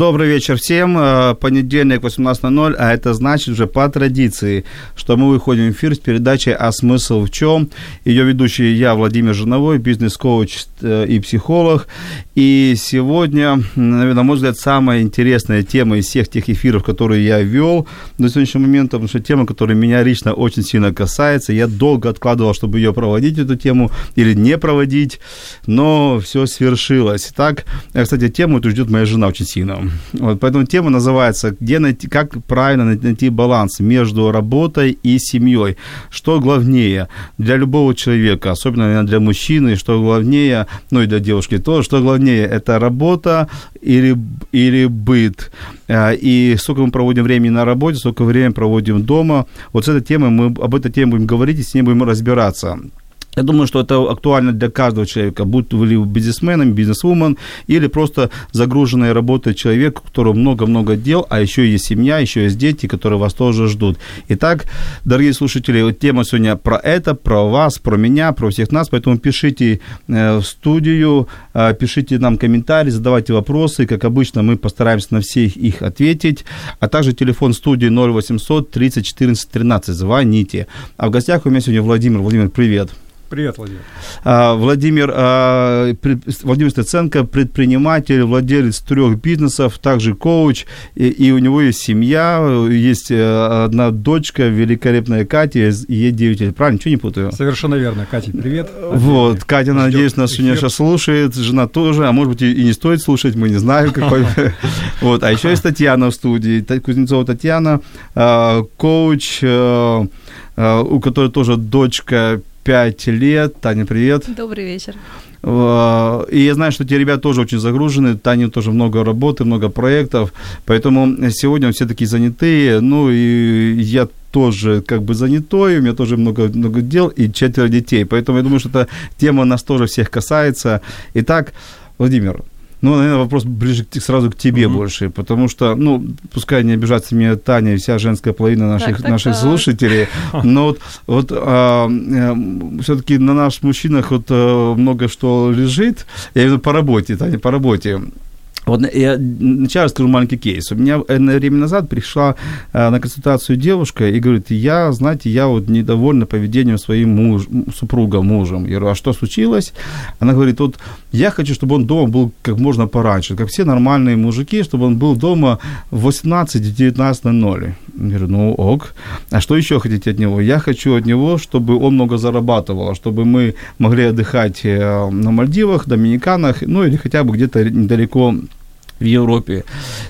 Добрый вечер всем. Э, Понедельник, 18.00, а это значит уже по традиции, что мы выходим в эфир с передачей «А смысл в чем?». Ее ведущий я, Владимир Жиновой, бизнес-коуч э, и психолог. И сегодня, на мой взгляд, самая интересная тема из всех тех эфиров, которые я вел до сегодняшнего момента, потому что тема, которая меня лично очень сильно касается. Я долго откладывал, чтобы ее проводить, эту тему, или не проводить, но все свершилось. Так, э, кстати, тему эту ждет моя жена очень сильно. Вот, поэтому тема называется «Где найти, «Как правильно найти баланс между работой и семьей?» Что главнее для любого человека, особенно для мужчины, что главнее, ну и для девушки тоже, что главнее – это работа или, или быт. Э, и сколько мы проводим времени на работе, сколько времени проводим дома. Вот с этой темой мы об этой теме будем говорить и с ней будем разбираться. Я думаю, что это актуально для каждого человека, будь вы бизнесменом, бизнесвумен или просто загруженной работой человек, у которого много-много дел, а еще есть семья, еще есть дети, которые вас тоже ждут. Итак, дорогие слушатели, вот тема сегодня про это, про вас, про меня, про всех нас, поэтому пишите э, в студию, э, пишите нам комментарии, задавайте вопросы, как обычно мы постараемся на все их ответить, а также телефон студии 0800 30 14 13, звоните. А в гостях у меня сегодня Владимир. Владимир, привет. Привет, Владимир. А, Владимир, а, Владимир Стеценко, предприниматель, владелец трех бизнесов, также коуч, и, и у него есть семья, есть э, одна дочка, великолепная Катя, ей 9 лет. Правильно, ничего не путаю? Совершенно верно. Катя, привет. Вот, Катя, Ждет надеюсь, нас сегодня сейчас слушает, жена тоже, а может быть и не стоит слушать, мы не знаем, какой. Вот, а еще есть Татьяна в студии, Кузнецова Татьяна, а, коуч, э, э, у которой тоже дочка 5 лет. Таня, привет. Добрый вечер. И я знаю, что те ребята тоже очень загружены, Таня тоже много работы, много проектов, поэтому сегодня все такие занятые, ну и я тоже как бы занятой, у меня тоже много, много дел и четверо детей, поэтому я думаю, что эта тема нас тоже всех касается. Итак, Владимир, ну, наверное, вопрос ближе к, сразу к тебе mm-hmm. больше, потому что, ну, пускай не обижаться меня Таня и вся женская половина наших, так, так, наших так. слушателей, но вот, вот а, э, все-таки на наших мужчинах вот а, много что лежит, я имею в виду по работе, Таня, по работе. Вот я сначала расскажу маленький кейс. У меня время назад пришла э, на консультацию девушка и говорит, я, знаете, я вот недовольна поведением своим муж, супруга, мужем. Я говорю, а что случилось? Она говорит, вот я хочу, чтобы он дома был как можно пораньше, как все нормальные мужики, чтобы он был дома в 18-19.00. Я говорю, ну ок. А что еще хотите от него? Я хочу от него, чтобы он много зарабатывал, чтобы мы могли отдыхать э, на Мальдивах, Доминиканах, ну или хотя бы где-то недалеко в Европе.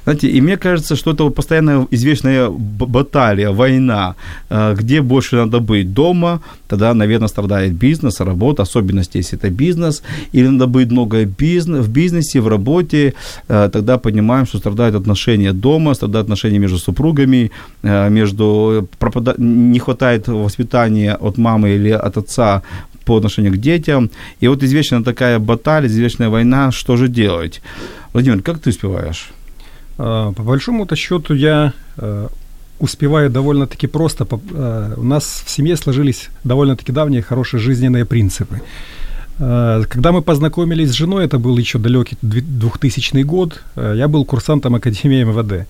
Знаете, и мне кажется, что это постоянная извечная баталия, война, э, где больше надо быть дома, тогда, наверное, страдает бизнес, работа, особенности, если это бизнес, или надо быть много в бизнесе, в работе, э, тогда понимаем, что страдают отношения дома, страдают отношения между супругами, э, между не хватает воспитания от мамы или от отца по отношению к детям. И вот извечная такая баталия, извечная война, что же делать? Владимир, как ты успеваешь? А, по большому-то счету я э, успеваю довольно-таки просто. Э, у нас в семье сложились довольно-таки давние хорошие жизненные принципы. Э, когда мы познакомились с женой, это был еще далекий 2000 год, я был курсантом Академии МВД.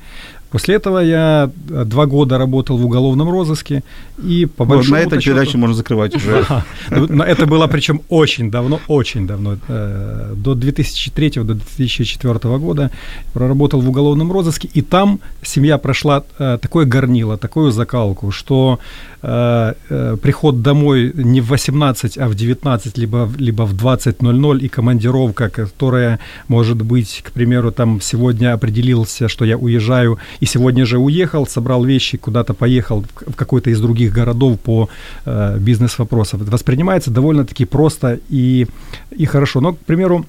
После этого я э, два года работал в уголовном розыске и по вот большому на этой счету... передаче можно закрывать уже. Но это было причем очень давно, очень давно. Э, до 2003 до 2004 года проработал в уголовном розыске, и там семья прошла э, такое горнило, такую закалку, что приход домой не в 18, а в 19, либо, либо в 20.00, и командировка, которая, может быть, к примеру, там сегодня определился, что я уезжаю и сегодня же уехал, собрал вещи, куда-то поехал в какой-то из других городов по э, бизнес-вопросам. Воспринимается довольно-таки просто и, и хорошо. Но, к примеру,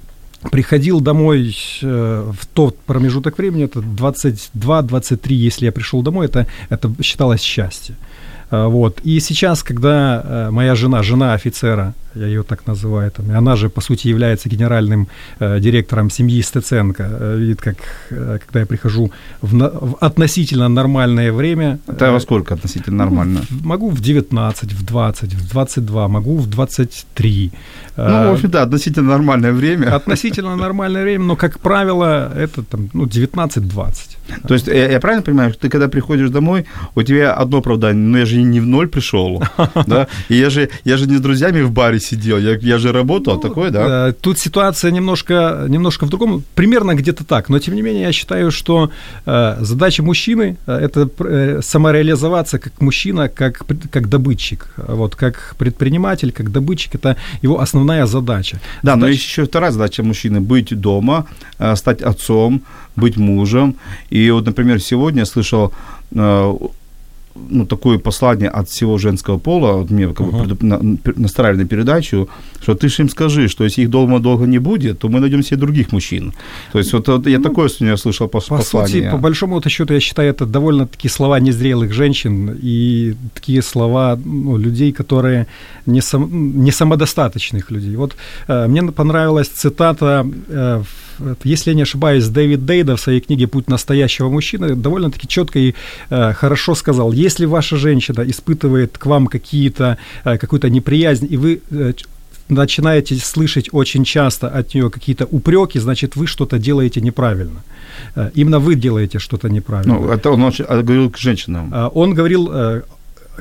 приходил домой э, в тот промежуток времени, это 22-23, если я пришел домой, это, это считалось счастье. Вот. И сейчас, когда э, моя жена, жена офицера, я ее так называю, там, она же, по сути, является генеральным э, директором семьи Стеценко, э, видит, как, э, когда я прихожу в, на, в относительно нормальное время. Это э, во сколько относительно нормально? Ну, могу в 19, в 20, в 22, могу в 23. Ну, в общем, да, относительно нормальное время. Относительно нормальное время, но, как правило, это там, ну, 19-20. То есть, я, я правильно понимаю, что ты, когда приходишь домой, у тебя одно оправдание, ну, я же не в ноль пришел, да, и я же, я же не с друзьями в баре сидел, я, я же работал, ну, такое, да? Э, тут ситуация немножко, немножко в другом, примерно где-то так, но, тем не менее, я считаю, что э, задача мужчины э, – это э, самореализоваться как мужчина, как, как добытчик, вот, как предприниматель, как добытчик – это его основная задача. Да, задача... но есть еще вторая задача мужчины – быть дома, э, стать отцом, быть мужем. И вот, например, сегодня я слышал э, ну, такое послание от всего женского пола, вот мне как uh-huh. бы на, настраивали на передачу, что ты же им скажи, что если их дома долго не будет, то мы найдем себе других мужчин. То есть вот, вот я ну, такое сегодня слышал пос- по послание. Сути, по большому счету, я считаю, это довольно-таки слова незрелых женщин и такие слова ну, людей, которые не, сам, не самодостаточных людей. Вот э, мне понравилась цитата э, если я не ошибаюсь, Дэвид Дейда в своей книге «Путь настоящего мужчины» довольно-таки четко и э, хорошо сказал, если ваша женщина испытывает к вам какие-то, э, какую-то неприязнь, и вы э, начинаете слышать очень часто от нее какие-то упреки, значит, вы что-то делаете неправильно. Именно вы делаете что-то неправильно. Ну, это он говорил к женщинам. Э, он говорил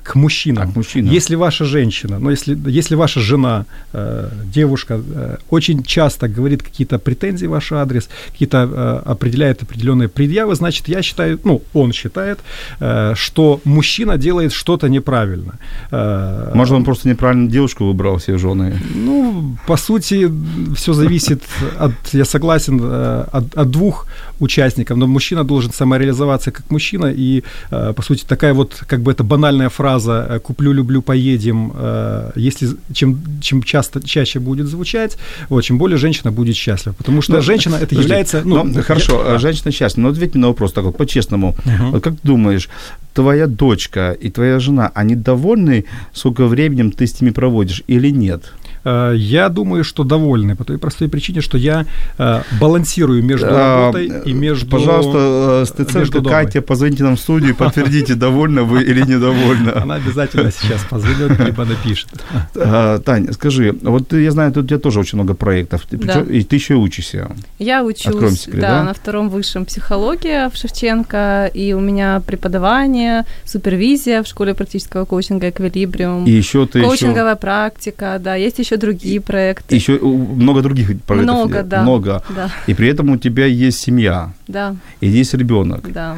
к мужчинам. А, к мужчинам. Если ваша женщина, ну, если, если ваша жена, э, девушка э, очень часто говорит какие-то претензии в ваш адрес, какие-то э, определяет определенные предъявы, значит, я считаю, ну, он считает, э, что мужчина делает что-то неправильно. Э, Может, он просто неправильно девушку выбрал все жены? Ну, по сути, все зависит от, я согласен, э, от, от двух участников, но мужчина должен самореализоваться как мужчина, и, э, по сути, такая вот, как бы это банальная фраза э, «куплю, люблю, поедем», э, если чем, чем часто, чаще будет звучать, вот, чем более женщина будет счастлива, потому что но, ну, женщина это подожди, является... Ну, но, хорошо, я, женщина счастлива, но ответь мне на вопрос так вот, по-честному, uh-huh. вот как ты думаешь, твоя дочка и твоя жена, они довольны, сколько времени ты с ними проводишь или нет? Э, я думаю, что довольны по той простой причине, что я э, балансирую между работой и между... Пожалуйста, э, Стеценко, Катя, позвоните нам в студию, подтвердите, довольны вы или недовольны. Она обязательно сейчас позвонит, либо напишет. Таня, скажи, вот я знаю, тут у тебя тоже очень много проектов, да. и ты еще учишься. Я учусь, секрет, да, да, на втором высшем психология в Шевченко, и у меня преподавание, супервизия в школе практического коучинга «Эквилибриум». И еще ты Коучинговая еще... практика, да, есть еще еще другие проекты. Еще много других проектов. Много, да. Много. Да. И при этом у тебя есть семья. Да. И есть ребенок. Да.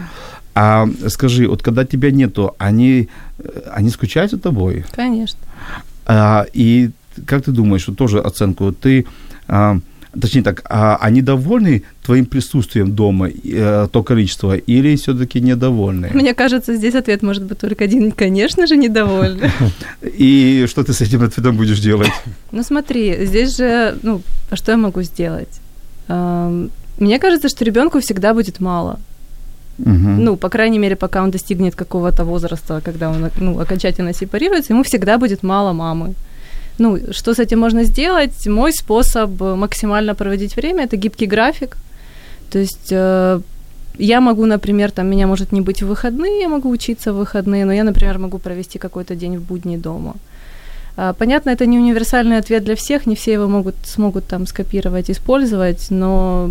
А скажи, вот когда тебя нету, они, они скучают за тобой? Конечно. А, и как ты думаешь, вот тоже оценку, ты а, точнее так, а они довольны твоим присутствием дома, э, то количество, или все-таки недовольны? Мне кажется, здесь ответ может быть только один, конечно же, недовольны. И что ты с этим ответом будешь делать? Ну смотри, здесь же, ну, что я могу сделать? Мне кажется, что ребенку всегда будет мало. Угу. Ну, по крайней мере, пока он достигнет какого-то возраста, когда он ну, окончательно сепарируется, ему всегда будет мало мамы. Ну, что с этим можно сделать? Мой способ максимально проводить время – это гибкий график. То есть э, я могу, например, там меня может не быть в выходные, я могу учиться в выходные, но я, например, могу провести какой-то день в будни дома. А, понятно, это не универсальный ответ для всех, не все его могут, смогут там скопировать, использовать, но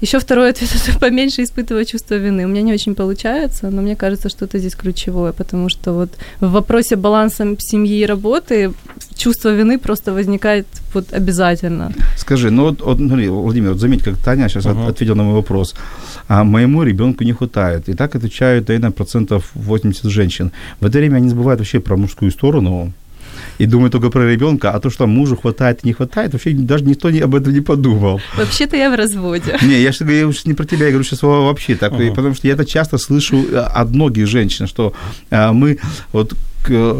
еще второй ответ – это поменьше испытывать чувство вины. У меня не очень получается, но мне кажется, что это здесь ключевое, потому что вот в вопросе баланса семьи и работы чувство вины просто возникает вот обязательно. Скажи, ну вот, вот Владимир, вот заметь, как Таня сейчас uh-huh. ответила на мой вопрос. А моему ребенку не хватает. И так отвечают, наверное, процентов 80 женщин. В это время они забывают вообще про мужскую сторону, и думают только про ребенка, а то, что мужу хватает и не хватает, вообще даже никто не, об этом не подумал. Вообще-то я в разводе. Не, я же говорю не про тебя, я говорю сейчас вообще так, uh-huh. потому что я это часто слышу э, от многих женщин, что э, мы вот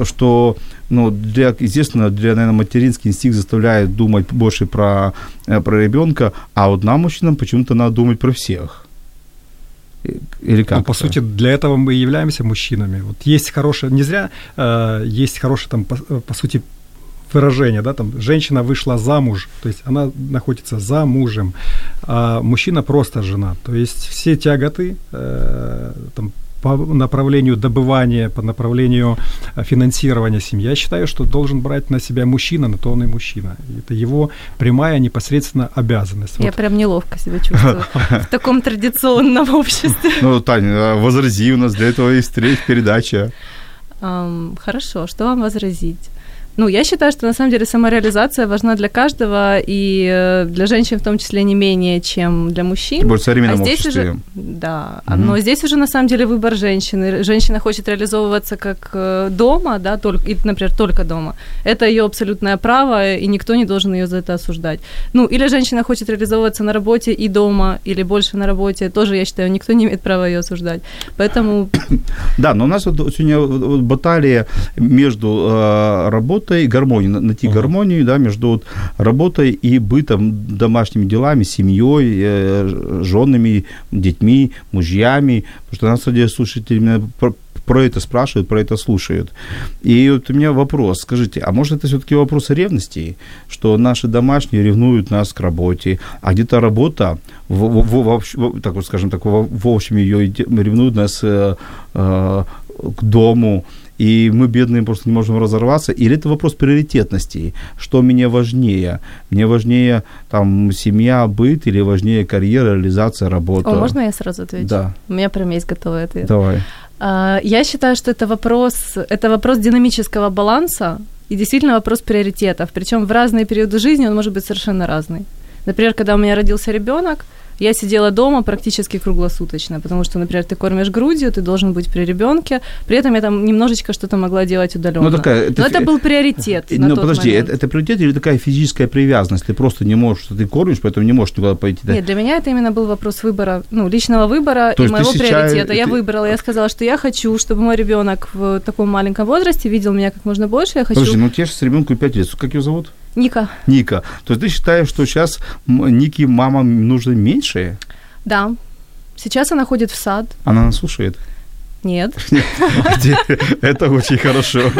что ну, для, естественно, для, наверное, материнский инстинкт заставляет думать больше про, э, про ребенка, а вот нам, мужчинам, почему-то надо думать про всех. Или как? Ну, по сути, для этого мы и являемся мужчинами. Вот есть хорошее, не зря э, есть хорошее там, по, по сути, выражение, да, там, женщина вышла замуж, то есть она находится за мужем, а мужчина просто жена. То есть все тяготы, э, там, по направлению добывания, по направлению э, финансирования семьи. Я считаю, что должен брать на себя мужчина, на то он и мужчина. Это его прямая непосредственно обязанность. Я вот. прям неловко себя чувствую в таком традиционном обществе. Ну, Таня, возрази, у нас для этого есть передача. Хорошо, что вам возразить? Ну, я считаю, что на самом деле самореализация важна для каждого, и э, для женщин в том числе не менее, чем для мужчин. Тем более в современном а здесь обществе. Уже, да, угу. но здесь уже на самом деле выбор женщины. Женщина хочет реализовываться как э, дома, да, только, и, например, только дома. Это ее абсолютное право, и никто не должен ее за это осуждать. Ну, или женщина хочет реализовываться на работе и дома, или больше на работе, тоже, я считаю, никто не имеет права ее осуждать. Поэтому... Да, но у нас вот сегодня баталия между э, работой работой, гармонию, найти uh-huh. гармонию, да, между вот работой и бытом, домашними делами, семьей, э, женами, детьми, мужьями, потому что нас, кстати, слушатели именно про, про это спрашивают, про это слушают. И вот у меня вопрос, скажите, а может это все-таки вопрос ревности, что наши домашние ревнуют нас к работе, а где-то работа, в, в, в, так вот скажем так, в, в общем ее ревнуют нас э, э, к дому, и мы, бедные, просто не можем разорваться, или это вопрос приоритетности, что мне важнее? Мне важнее там семья, быт, или важнее карьера, реализация, работа? О, можно я сразу отвечу? Да. У меня прям есть готовый ответ. Давай. А, я считаю, что это вопрос, это вопрос динамического баланса и действительно вопрос приоритетов. Причем в разные периоды жизни он может быть совершенно разный. Например, когда у меня родился ребенок, я сидела дома практически круглосуточно, потому что, например, ты кормишь грудью, ты должен быть при ребенке, при этом я там немножечко что-то могла делать удаленно. Ну, такая, это, Но это был приоритет. Ну, на подожди, это, это приоритет или такая физическая привязанность? Ты просто не можешь, ты кормишь, поэтому не можешь никуда пойти. Да? Нет, для меня это именно был вопрос выбора, ну, личного выбора То и моего приоритета. Ты... Я выбрала, я сказала, что я хочу, чтобы мой ребенок в таком маленьком возрасте видел меня как можно больше. Я хочу... Подожди, ну тебе же с ребенку 5 лет. Как его зовут? Ника. Ника. То есть ты считаешь, что сейчас Нике мамам нужны меньшие? Да. Сейчас она ходит в сад. Она нас слушает? Нет. Это очень хорошо.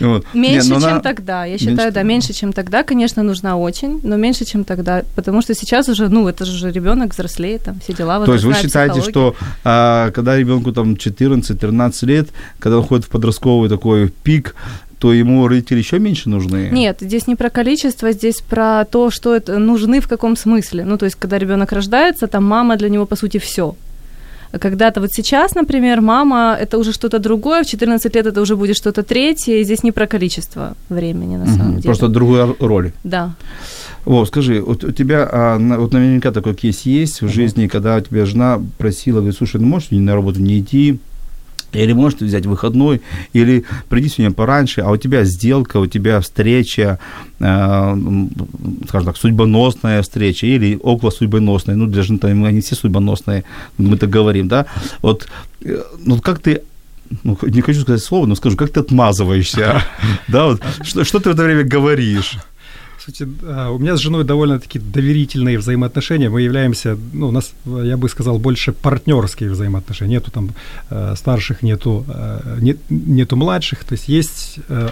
Вот. Меньше, чем она... тогда. Я считаю, меньше... да, меньше, чем тогда, конечно, нужна очень, но меньше, чем тогда. Потому что сейчас уже, ну, это же ребенок взрослеет, там, все дела. То есть вы считаете, что а, когда ребенку там 14-13 лет, когда он ходит в подростковый такой пик, то ему родители еще меньше нужны? Нет, здесь не про количество, здесь про то, что это нужны в каком смысле. Ну, то есть, когда ребенок рождается, там мама для него, по сути, все. Когда-то вот сейчас, например, мама это уже что-то другое, в 14 лет это уже будет что-то третье, и здесь не про количество времени на самом угу, деле. Просто другая роль. Да. О, скажи, вот у тебя а, вот наверняка такой кейс есть в угу. жизни, когда у тебя жена просила, говорит, слушай, ну можешь на работу не идти, или можешь взять выходной, или приди сегодня пораньше, а у тебя сделка, у тебя встреча, э, скажем так, судьбоносная встреча, или около судьбоносной, ну, для мы не все судьбоносные, мы так говорим, да, вот, э, ну, как ты ну, не хочу сказать слово, но скажу, как ты отмазываешься, да, вот, что, что ты в это время говоришь? Сути, у меня с женой довольно-таки доверительные взаимоотношения. Мы являемся, ну, у нас, я бы сказал, больше партнерские взаимоотношения. Нету там э, старших, нету, э, нет, нету младших. То есть есть э,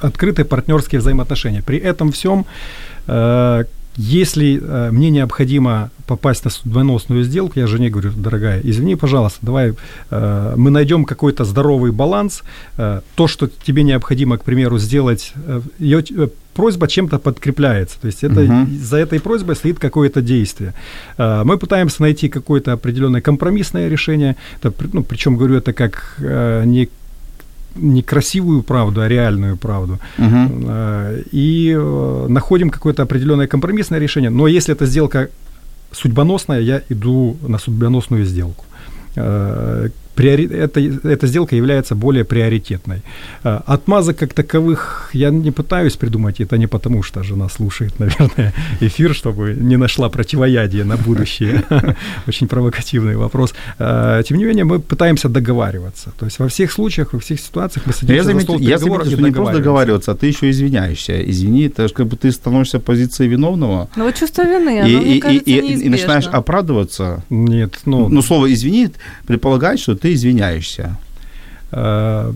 открытые партнерские взаимоотношения. При этом всем, если мне необходимо попасть на судьбоносную сделку, я жене говорю, дорогая, извини, пожалуйста, давай мы найдем какой-то здоровый баланс. то, что тебе необходимо, к примеру, сделать, ее, просьба чем-то подкрепляется. То есть это, uh-huh. за этой просьбой стоит какое-то действие. А, мы пытаемся найти какое-то определенное компромиссное решение. Это, ну, причем говорю это как а, не не красивую правду, а реальную правду. Uh-huh. И э, находим какое-то определенное компромиссное решение. Но если эта сделка судьбоносная, я иду на судьбоносную сделку. Приори... это, эта сделка является более приоритетной. Э, отмазок как таковых я не пытаюсь придумать, это не потому, что жена слушает, наверное, эфир, чтобы не нашла противоядие на будущее. Очень провокативный вопрос. Э, тем не менее, мы пытаемся договариваться. То есть во всех случаях, во всех ситуациях мы садимся я заметил, за стол я заметил, что не просто договариваться, а ты еще извиняешься. Извини, это же как бы ты становишься в позиции виновного. Ну вот чувство вины, и, оно, мне и, кажется, и, и, и начинаешь оправдываться. Нет, ну... Ну, слово «извини» предполагает, что ты извиняешься. Э,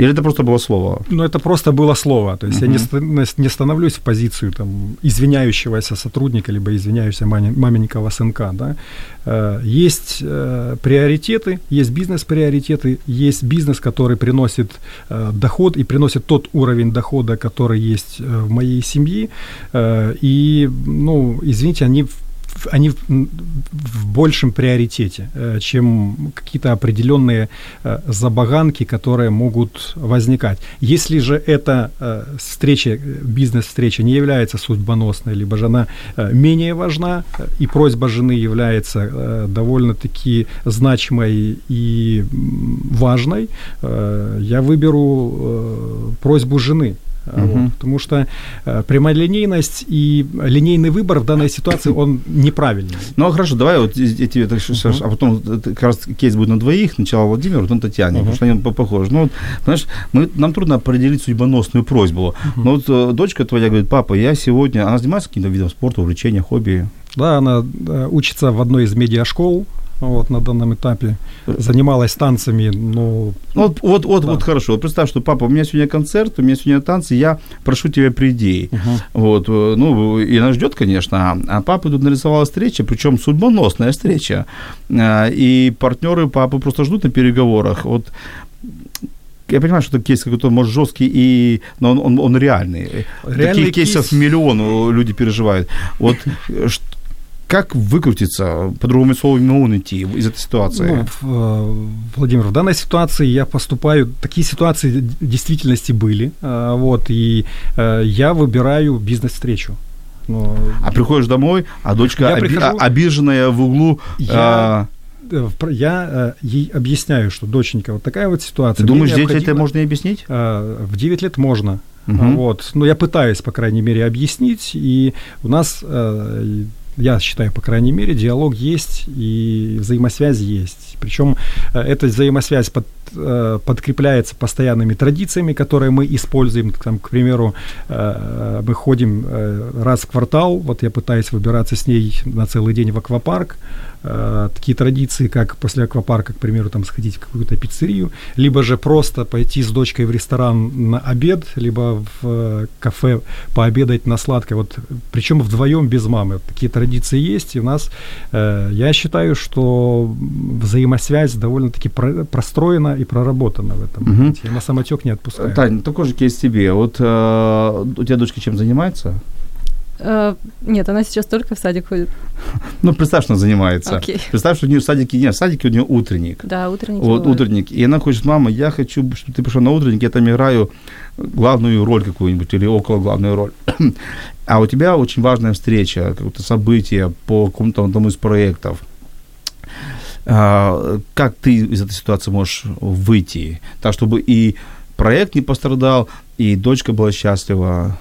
или это просто было слово? Ну, это просто было слово. То есть uh-huh. я не, не становлюсь в позицию там, извиняющегося сотрудника, либо извиняющегося маменького сынка. Да? Э, есть э, приоритеты, есть бизнес-приоритеты, есть бизнес, который приносит э, доход и приносит тот уровень дохода, который есть в моей семье. Э, и, ну, извините, они они в большем приоритете, э, чем какие-то определенные э, забаганки, которые могут возникать. Если же эта э, встреча, бизнес-встреча не является судьбоносной, либо же она менее важна, и просьба жены является довольно-таки значимой и важной, я выберу просьбу жены. Uh-huh. Вот, потому что э, прямолинейность и линейный выбор в данной ситуации, он неправильный. Ну, хорошо, давай вот эти, uh-huh. а потом как раз кейс будет на двоих, сначала Владимир, потом Татьяне, uh-huh. потому что они похожи. Ну, вот, понимаешь, мы, нам трудно определить судьбоносную просьбу. Uh-huh. Но вот э, дочка твоя говорит, папа, я сегодня, она занимается каким-то видом спорта, увлечения, хобби? Да, она э, учится в одной из медиашкол, вот на данном этапе. Занималась танцами, но... Вот, вот, вот, да. вот хорошо. Представь, что папа, у меня сегодня концерт, у меня сегодня танцы, я прошу тебя приди. Угу. Вот, э, ну, и она ждет, конечно, а папа тут нарисовала встреча, причем судьбоносная встреча. Э, и партнеры папы просто ждут на переговорах. Вот я понимаю, что кейс какой-то, может, жесткий, и, но он, он, он реальный. реальный Таких кейс... кейсов миллион люди переживают. Вот как выкрутиться, по-другому слову, не идти из этой ситуации? Ну, э, Владимир, в данной ситуации я поступаю, такие ситуации в действительности были, э, вот, и э, я выбираю бизнес-встречу. Но... А приходишь домой, а дочка я оби- прихожу... обиженная в углу... Я... А я ей объясняю, что, доченька, вот такая вот ситуация. Ты думаешь, необходимо... 9 лет это можно объяснить? В 9 лет можно. Угу. Вот. Но я пытаюсь, по крайней мере, объяснить. И у нас я считаю, по крайней мере, диалог есть и взаимосвязь есть. Причем э, эта взаимосвязь под, э, подкрепляется постоянными традициями, которые мы используем. Там, к примеру, э, мы ходим раз в квартал, вот я пытаюсь выбираться с ней на целый день в аквапарк, Э, такие традиции, как после аквапарка, к примеру, там сходить в какую-то пиццерию, либо же просто пойти с дочкой в ресторан на обед, либо в э, кафе пообедать на сладкое. Вот, причем вдвоем без мамы. Такие традиции есть, и у нас, э, я считаю, что взаимосвязь довольно-таки про- простроена и проработана в этом. Угу. Я на самотек не отпускаю. Тань, такой же кейс тебе. Вот э, у тебя дочка чем занимается? Uh, нет, она сейчас только в садик ходит. Ну, представь, что она занимается. Okay. Представь, что у нее в садике нет. В садике у нее утренник. Да, утренник. Вот, бывает. утренник. И она хочет, мама, я хочу, чтобы ты пришел на утренник, я там играю главную роль какую-нибудь или около главную роль. а у тебя очень важная встреча, какое-то событие по какому-то одному из проектов. А, как ты из этой ситуации можешь выйти, так, чтобы и проект не пострадал, и дочка была счастлива?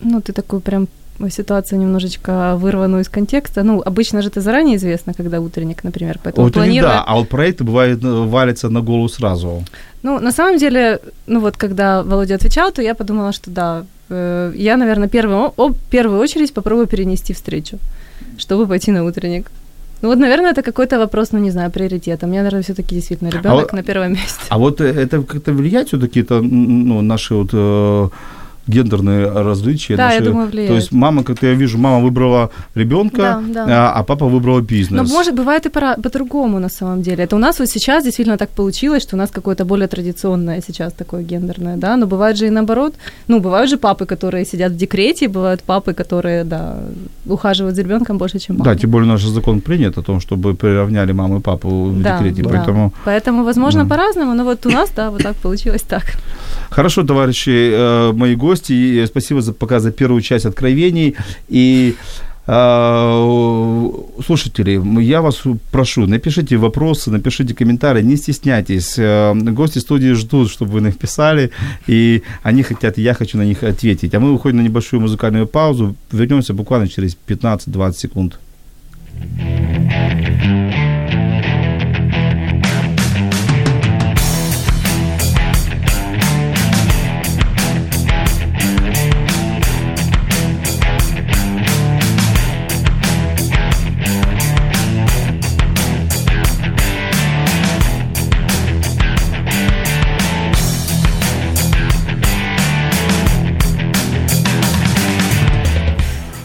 Ну, ты такую прям ситуацию немножечко вырванную из контекста. Ну, обычно же это заранее известно, когда утренник, например. Поэтому утренник, планируя... да, а вот проекты бывают э, валятся на голову сразу. Ну, на самом деле, ну вот когда Володя отвечал, то я подумала, что да, э, я, наверное, первую, о, первую очередь попробую перенести встречу, чтобы пойти на утренник. Ну вот, наверное, это какой-то вопрос, ну не знаю, приоритета. Мне, наверное, все-таки действительно ребенок а, на первом месте. А вот э, это как-то влияет все-таки это, ну, наши вот э, гендерные различия. Да, наши, я думаю, влияет. То есть мама, как я вижу, мама выбрала ребенка, да, да. А, а папа выбрал бизнес. Но может, бывает и по- по-другому на самом деле. Это у нас вот сейчас действительно так получилось, что у нас какое-то более традиционное сейчас такое гендерное, да, но бывает же и наоборот. Ну, бывают же папы, которые сидят в декрете, бывают папы, которые, да, ухаживают за ребенком больше, чем мама. Да, тем более наш закон принят о том, чтобы приравняли маму и папу в да, декрете, да. поэтому... Поэтому, возможно, да. по-разному, но вот у нас, да, вот так получилось так. Хорошо, товарищи, э, мои гости, спасибо за, пока за первую часть откровений. И э, слушатели, я вас прошу, напишите вопросы, напишите комментарии, не стесняйтесь. Э, гости студии ждут, чтобы вы написали, и они хотят, я хочу на них ответить. А мы уходим на небольшую музыкальную паузу, вернемся буквально через 15-20 секунд.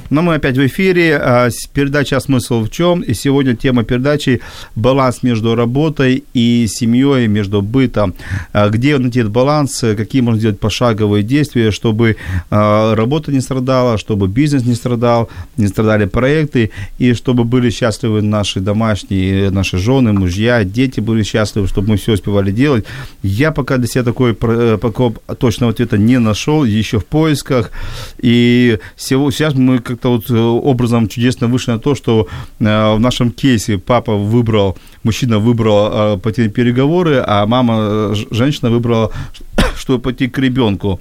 Но мы опять в эфире. А, передача «Смысл в чем?» И сегодня тема передачи «Баланс между работой и семьей, между бытом». А, где найти этот баланс, какие можно сделать пошаговые действия, чтобы а, работа не страдала, чтобы бизнес не страдал, не страдали проекты, и чтобы были счастливы наши домашние, наши жены, мужья, дети были счастливы, чтобы мы все успевали делать. Я пока для себя такой пока точного ответа не нашел, еще в поисках. И сейчас мы как как-то вот э, образом чудесно вышло на то, что э, в нашем кейсе папа выбрал, мужчина выбрал э, пойти на переговоры, а мама, женщина выбрала, чтобы пойти к ребенку.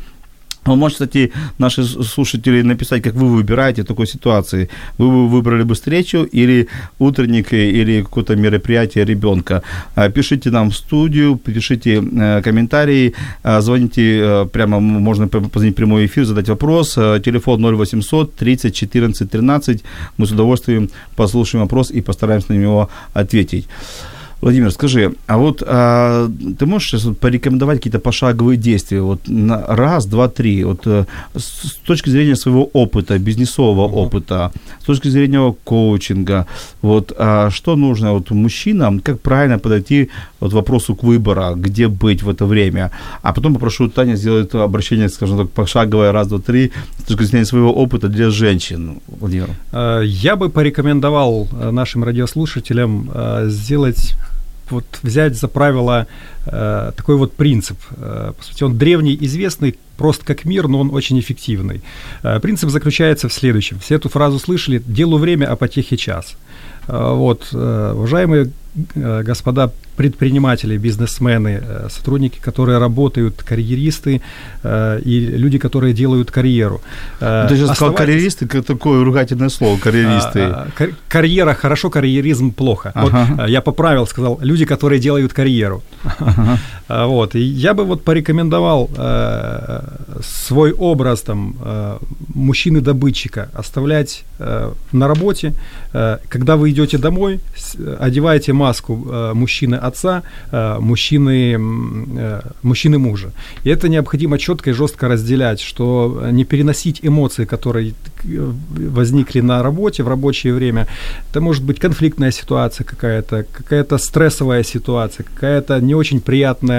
Вы можете, кстати, наши слушатели написать, как вы выбираете такой ситуации. Вы бы выбрали бы встречу или утренник, или какое-то мероприятие ребенка. А, пишите нам в студию, пишите э, комментарии, а, звоните э, прямо, можно позвонить в прямой эфир, задать вопрос. Э, телефон 0800 30 14 13. Мы с удовольствием послушаем вопрос и постараемся на него ответить. Владимир, скажи, а вот а, ты можешь сейчас вот порекомендовать какие-то пошаговые действия? Вот на раз, два, три. Вот а, с точки зрения своего опыта, бизнесового uh-huh. опыта, с точки зрения коучинга, вот а, что нужно вот мужчинам, как правильно подойти вот вопросу к выбору, где быть в это время? А потом попрошу Таня сделать обращение, скажем так, пошаговое раз, два, три, с точки зрения своего опыта для женщин. Владимир. А, я бы порекомендовал нашим радиослушателям сделать вот взять за правило э, такой вот принцип. Э, по сути, он древний, известный, прост как мир, но он очень эффективный. Э, принцип заключается в следующем. Все эту фразу слышали «делу время, а потехе час». Э, вот, э, уважаемые э, господа предприниматели, бизнесмены, сотрудники, которые работают, карьеристы и люди, которые делают карьеру. Ты сейчас сказал карьеристы, такое ругательное слово, карьеристы. А, а, карьера хорошо, карьеризм плохо. Ага. Вот, я поправил, сказал, люди, которые делают карьеру. Ага. Вот, и я бы вот порекомендовал свой образ там мужчины-добытчика оставлять на работе, когда вы идете домой, одеваете маску э, мужчины отца, э, мужчины, э, мужчины мужа. И это необходимо четко и жестко разделять, что не переносить эмоции, которые возникли на работе в рабочее время. Это может быть конфликтная ситуация какая-то, какая-то стрессовая ситуация, какая-то не очень приятная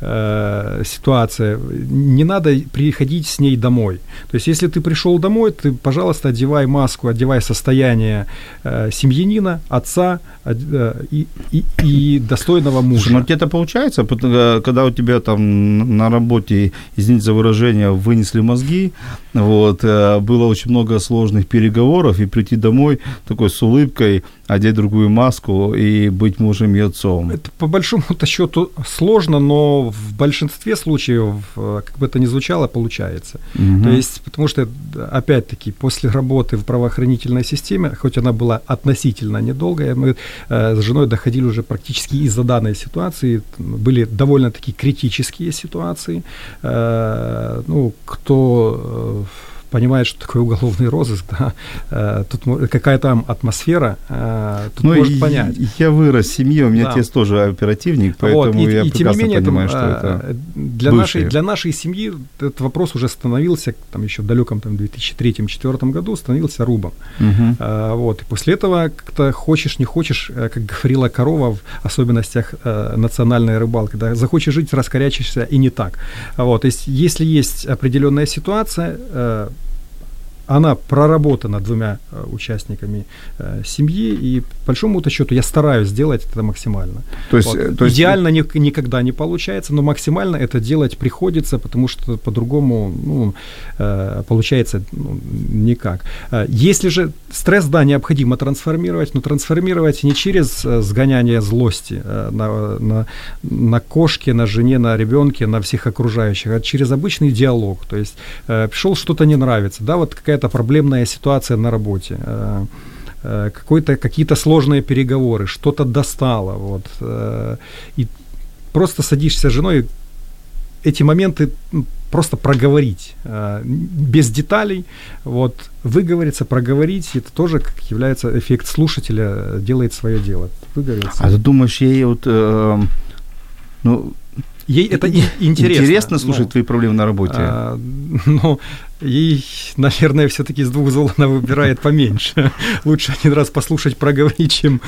э, ситуация, не надо приходить с ней домой. То есть, если ты пришел домой, ты, пожалуйста, одевай маску, одевай состояние э, семьянина, отца э, и, и, и достойного мужа. Слушай, ну это получается, э, когда у тебя там на работе, извините за выражение, вынесли мозги, вот, э, было очень много сложных переговоров, и прийти домой такой с улыбкой, одеть другую маску и быть мужем и отцом. Это по большому-то счету сложно, но в большинстве случаев, э, как бы это ни звучало, получается. Угу. То есть, потому что, опять-таки, после работы в правоохранительной системе, хоть она была относительно недолгая, мы э, с женой доходили уже практически из-за данной ситуации, были довольно-таки критические ситуации. Э, ну, кто понимает, что такое уголовный розыск, да, э, тут какая там атмосфера, э, тут ну, может понять. Я вырос в семье, у меня да. отец тоже оперативник, поэтому вот, и, я и, прекрасно тем не менее, понимаю, там, что это э, для нашей, для нашей семьи этот вопрос уже становился, там еще в далеком там, 2003-2004 году, становился рубом. Угу. А, вот, и после этого как-то хочешь, не хочешь, как говорила корова в особенностях национальной рыбалки, да, захочешь жить, раскорячишься и не так. Вот, то есть, если есть определенная ситуация, она проработана двумя э, участниками э, семьи, и по большому счету я стараюсь сделать это максимально. То есть, вот. то есть... Идеально ни, никогда не получается, но максимально это делать приходится, потому что по-другому ну, получается ну, никак. Если же стресс, да, необходимо трансформировать, но трансформировать не через сгоняние злости на, на, на кошке, на жене, на ребенке, на всех окружающих, а через обычный диалог. То есть пришел что-то не нравится, да, вот какая какая-то проблемная ситуация на работе, э, э, какой-то, какие-то сложные переговоры, что-то достало, вот, э, и просто садишься с женой, эти моменты просто проговорить, без деталей, вот, выговориться, проговорить, это тоже как является эффект слушателя, делает свое дело, выговориться. А ты думаешь, ей вот, э, ну, Ей это интересно. Интересно слушать ну, твои проблемы на работе. А, ну, ей, наверное, все-таки из двух зол она выбирает поменьше. Лучше один раз послушать, проговорить, чем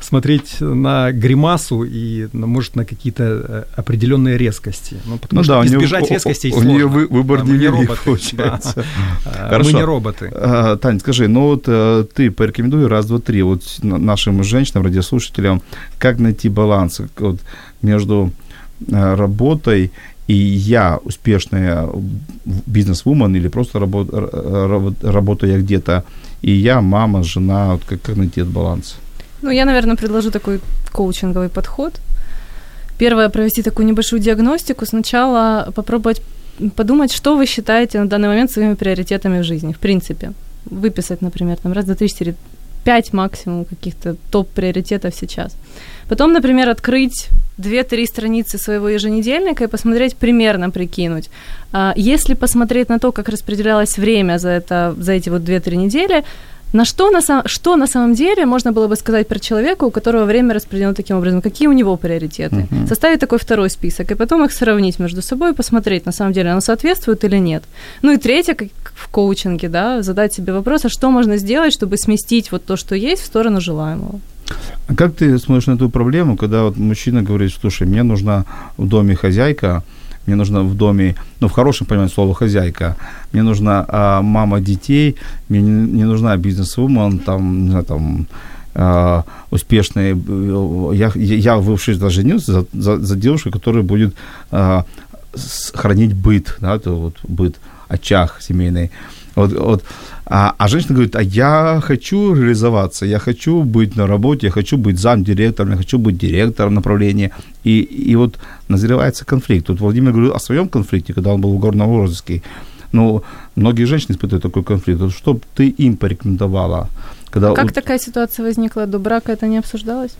смотреть на гримасу и, ну, может, на какие-то э, определенные резкости. Ну, потому ну, что да, избежать нее, резкости у, у нее выбор а, не роботы, получается. Да. Хорошо. Мы не роботы. А, Тань, скажи, ну вот э, ты порекомендуй раз, два, три вот нашим женщинам, радиослушателям, как найти баланс вот, между Э, работой, и я успешная бизнес-вумен или просто работ, я где-то, и я мама, жена, вот как, как найти этот баланс? Ну, я, наверное, предложу такой коучинговый подход. Первое, провести такую небольшую диагностику. Сначала попробовать подумать, что вы считаете на данный момент своими приоритетами в жизни, в принципе. Выписать, например, там раз, два, три, четыре, пять максимум каких-то топ-приоритетов сейчас. Потом, например, открыть 2-3 страницы своего еженедельника и посмотреть, примерно прикинуть. А, если посмотреть на то, как распределялось время за, это, за эти вот 2-3 недели, на что на, сам, что на самом деле можно было бы сказать про человека, у которого время распределено таким образом, какие у него приоритеты, uh-huh. составить такой второй список, и потом их сравнить между собой и посмотреть, на самом деле, оно соответствует или нет. Ну и третье, как в коучинге, да, задать себе вопрос, а что можно сделать, чтобы сместить вот то, что есть, в сторону желаемого. А как ты смотришь на эту проблему, когда вот мужчина говорит, слушай, мне нужна в доме хозяйка, мне нужна в доме, ну, в хорошем понимании слова хозяйка, мне нужна а, мама детей, мне не, не нужна бизнес-вумен, там, не знаю, там, а, успешная, я, я вывшись даже женился за, за, за девушку, которая будет а, хранить быт, да, это вот быт, очаг семейный. Вот, вот. А, а женщина говорит, а я хочу реализоваться, я хочу быть на работе, я хочу быть замдиректором, я хочу быть директором направления. И, и вот назревается конфликт. Тут Владимир говорил о своем конфликте, когда он был в горном розыске. Но многие женщины испытывают такой конфликт. Вот что бы ты им порекомендовала? Когда как вот... такая ситуация возникла? До брака это не обсуждалось?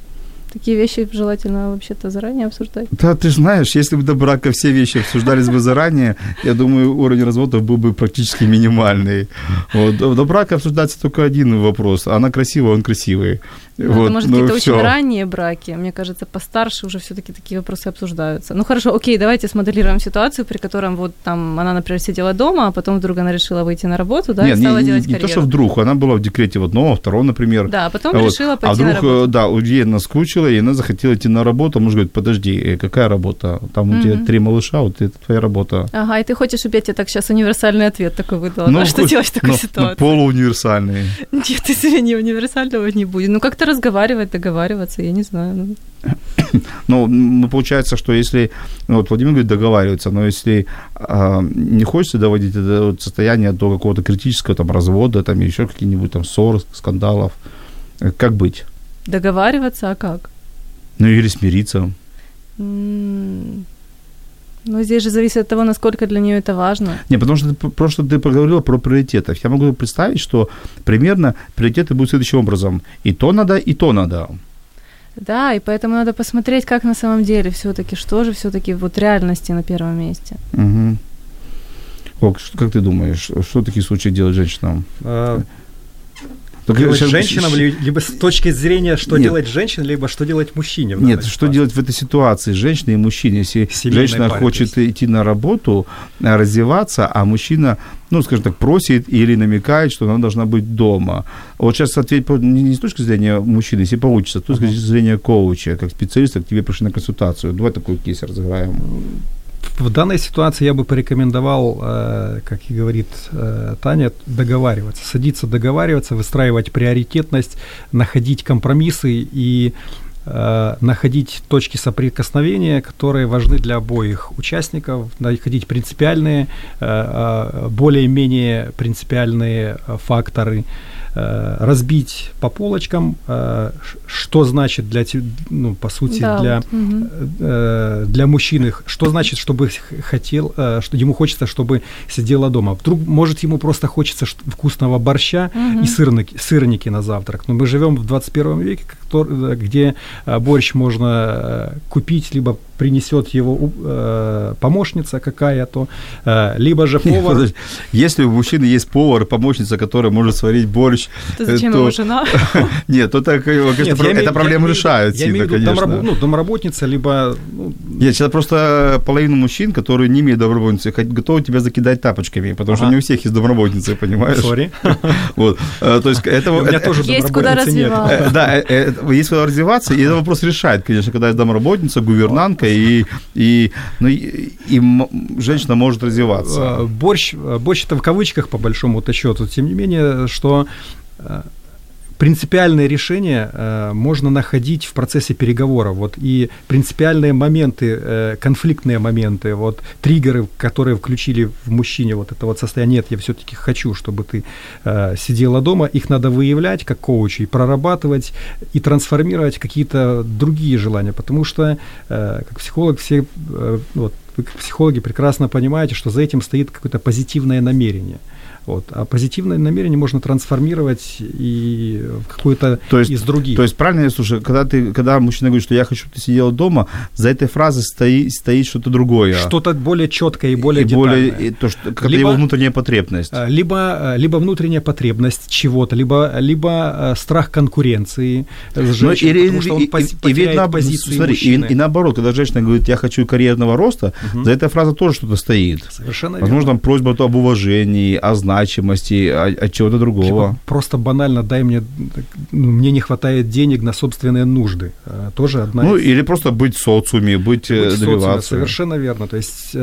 Такие вещи желательно вообще-то заранее обсуждать. Да, ты знаешь, если бы до брака все вещи обсуждались бы заранее, я думаю, уровень разводов был бы практически минимальный. Вот. До брака обсуждается только один вопрос. Она красивая, он красивый. Ну, вот, может, ну, какие-то всё. очень ранние браки. Мне кажется, постарше уже все-таки такие вопросы обсуждаются. Ну хорошо, окей, давайте смоделируем ситуацию, при котором вот там она, например, сидела дома, а потом вдруг она решила выйти на работу, да, Нет, и стала не, делать не, не то, что вдруг, она была в декрете в одного, второго, например. Да, а потом вот. решила пойти а вдруг, на работу. да, у ей наскучила, и она захотела идти на работу, муж говорит, подожди, э, какая работа? Там у тебя три малыша, вот это твоя работа. Ага, и ты хочешь, чтобы я тебе так сейчас универсальный ответ такой выдала, ну, да? Что делать в такой ну, ситуации? Ну, полууниверсальный. Нет, извини, универсального не будет. Ну, как-то разговаривать, договариваться, я не знаю. Ну, ну, ну получается, что если, ну, вот Владимир говорит, договариваться, но если э, не хочется доводить это состояние до какого-то критического там развода, там еще какие-нибудь там ссор, скандалов, э, как быть? Договариваться, а как? Ну, или смириться. Ну, здесь же зависит от того, насколько для нее это важно. Не, потому что ты, просто ты поговорила про приоритеты. Я могу представить, что примерно приоритеты будут следующим образом. И то надо, и то надо. Да, и поэтому надо посмотреть, как на самом деле все-таки, что же все-таки вот реальности на первом месте. Угу. Ок, как ты думаешь, что такие случаи делать женщинам? А, так делать сейчас... женщинам, либо с точки зрения, что Нет. делать женщине, либо что делать мужчине. Нет, что ситуации. делать в этой ситуации женщине и мужчине, если Семейной женщина пары, хочет идти на работу, э, развиваться, а мужчина, ну, скажем так, просит или намекает, что она должна быть дома. Вот сейчас ответить не с точки зрения мужчины, если получится, а с точки зрения коуча, как специалиста, к тебе пришли на консультацию. Давай такой кейс разыграем. В данной ситуации я бы порекомендовал, э, как и говорит э, Таня, договариваться, садиться договариваться, выстраивать приоритетность, находить компромиссы и э, находить точки соприкосновения, которые важны для обоих участников, находить принципиальные, более-менее принципиальные факторы, Э, разбить по полочкам, э, что значит для ну, по сути, да, для, угу. для мужчины, что значит, чтобы хотел, что ему хочется, чтобы сидела дома. Вдруг, может, ему просто хочется вкусного борща угу. и сырники, сырники на завтрак. Но мы живем в 21 веке, где борщ можно купить, либо принесет его э, помощница какая-то, э, либо же повар. Нет, Если у мужчины есть повар, помощница, которая может сварить борщ, то зачем то... его жена? Нет, то так, конечно, Нет, про... эта проблема решает. Я имею в виду домраб... ну, домработница, либо... Ну... Нет, сейчас просто половина мужчин, которые не имеют домработницы, готовы тебя закидать тапочками, потому ага. что не у всех есть домработницы, понимаешь? Сори. Вот, э, то есть это... У меня тоже есть куда развиваться. Да, есть куда развиваться, и этот вопрос решает, конечно, когда есть домработница, гувернантка, и, и, ну, и, женщина может развиваться. Э, борщ, э, борщ это в кавычках, по большому-то счету. Тем не менее, что э, принципиальные решения э, можно находить в процессе переговоров. Вот, и принципиальные моменты, э, конфликтные моменты, вот, триггеры, которые включили в мужчине вот это вот состояние, нет, я все-таки хочу, чтобы ты э, сидела дома, их надо выявлять как коучи, и прорабатывать, и трансформировать какие-то другие желания, потому что, э, как психолог, все, э, вот, вы как психологи прекрасно понимаете, что за этим стоит какое-то позитивное намерение – вот. А позитивное намерение можно трансформировать и в какое-то то есть, из других. То есть, правильно я слушаю, когда, ты, когда мужчина говорит, что я хочу, чтобы ты сидела дома, за этой фразой стоит, стоит что-то другое. Что-то более четкое и более и детальное. Более, и то, что, как либо, его внутренняя потребность. А, либо, а, либо внутренняя потребность чего-то, либо, либо а, страх конкуренции с женщиной, и, потому что он и, и, и ведь на, позицию смотри, и, и наоборот, когда женщина говорит, я хочу карьерного роста, угу. за этой фразой тоже что-то стоит. Совершенно Возможно, верно. просьба об уважении, о значимости, от чего-то другого. Либо просто банально дай мне, ну, мне не хватает денег на собственные нужды. А, тоже одна Ну, из... или просто быть в социуме, быть, быть добиваться. Совершенно верно. То есть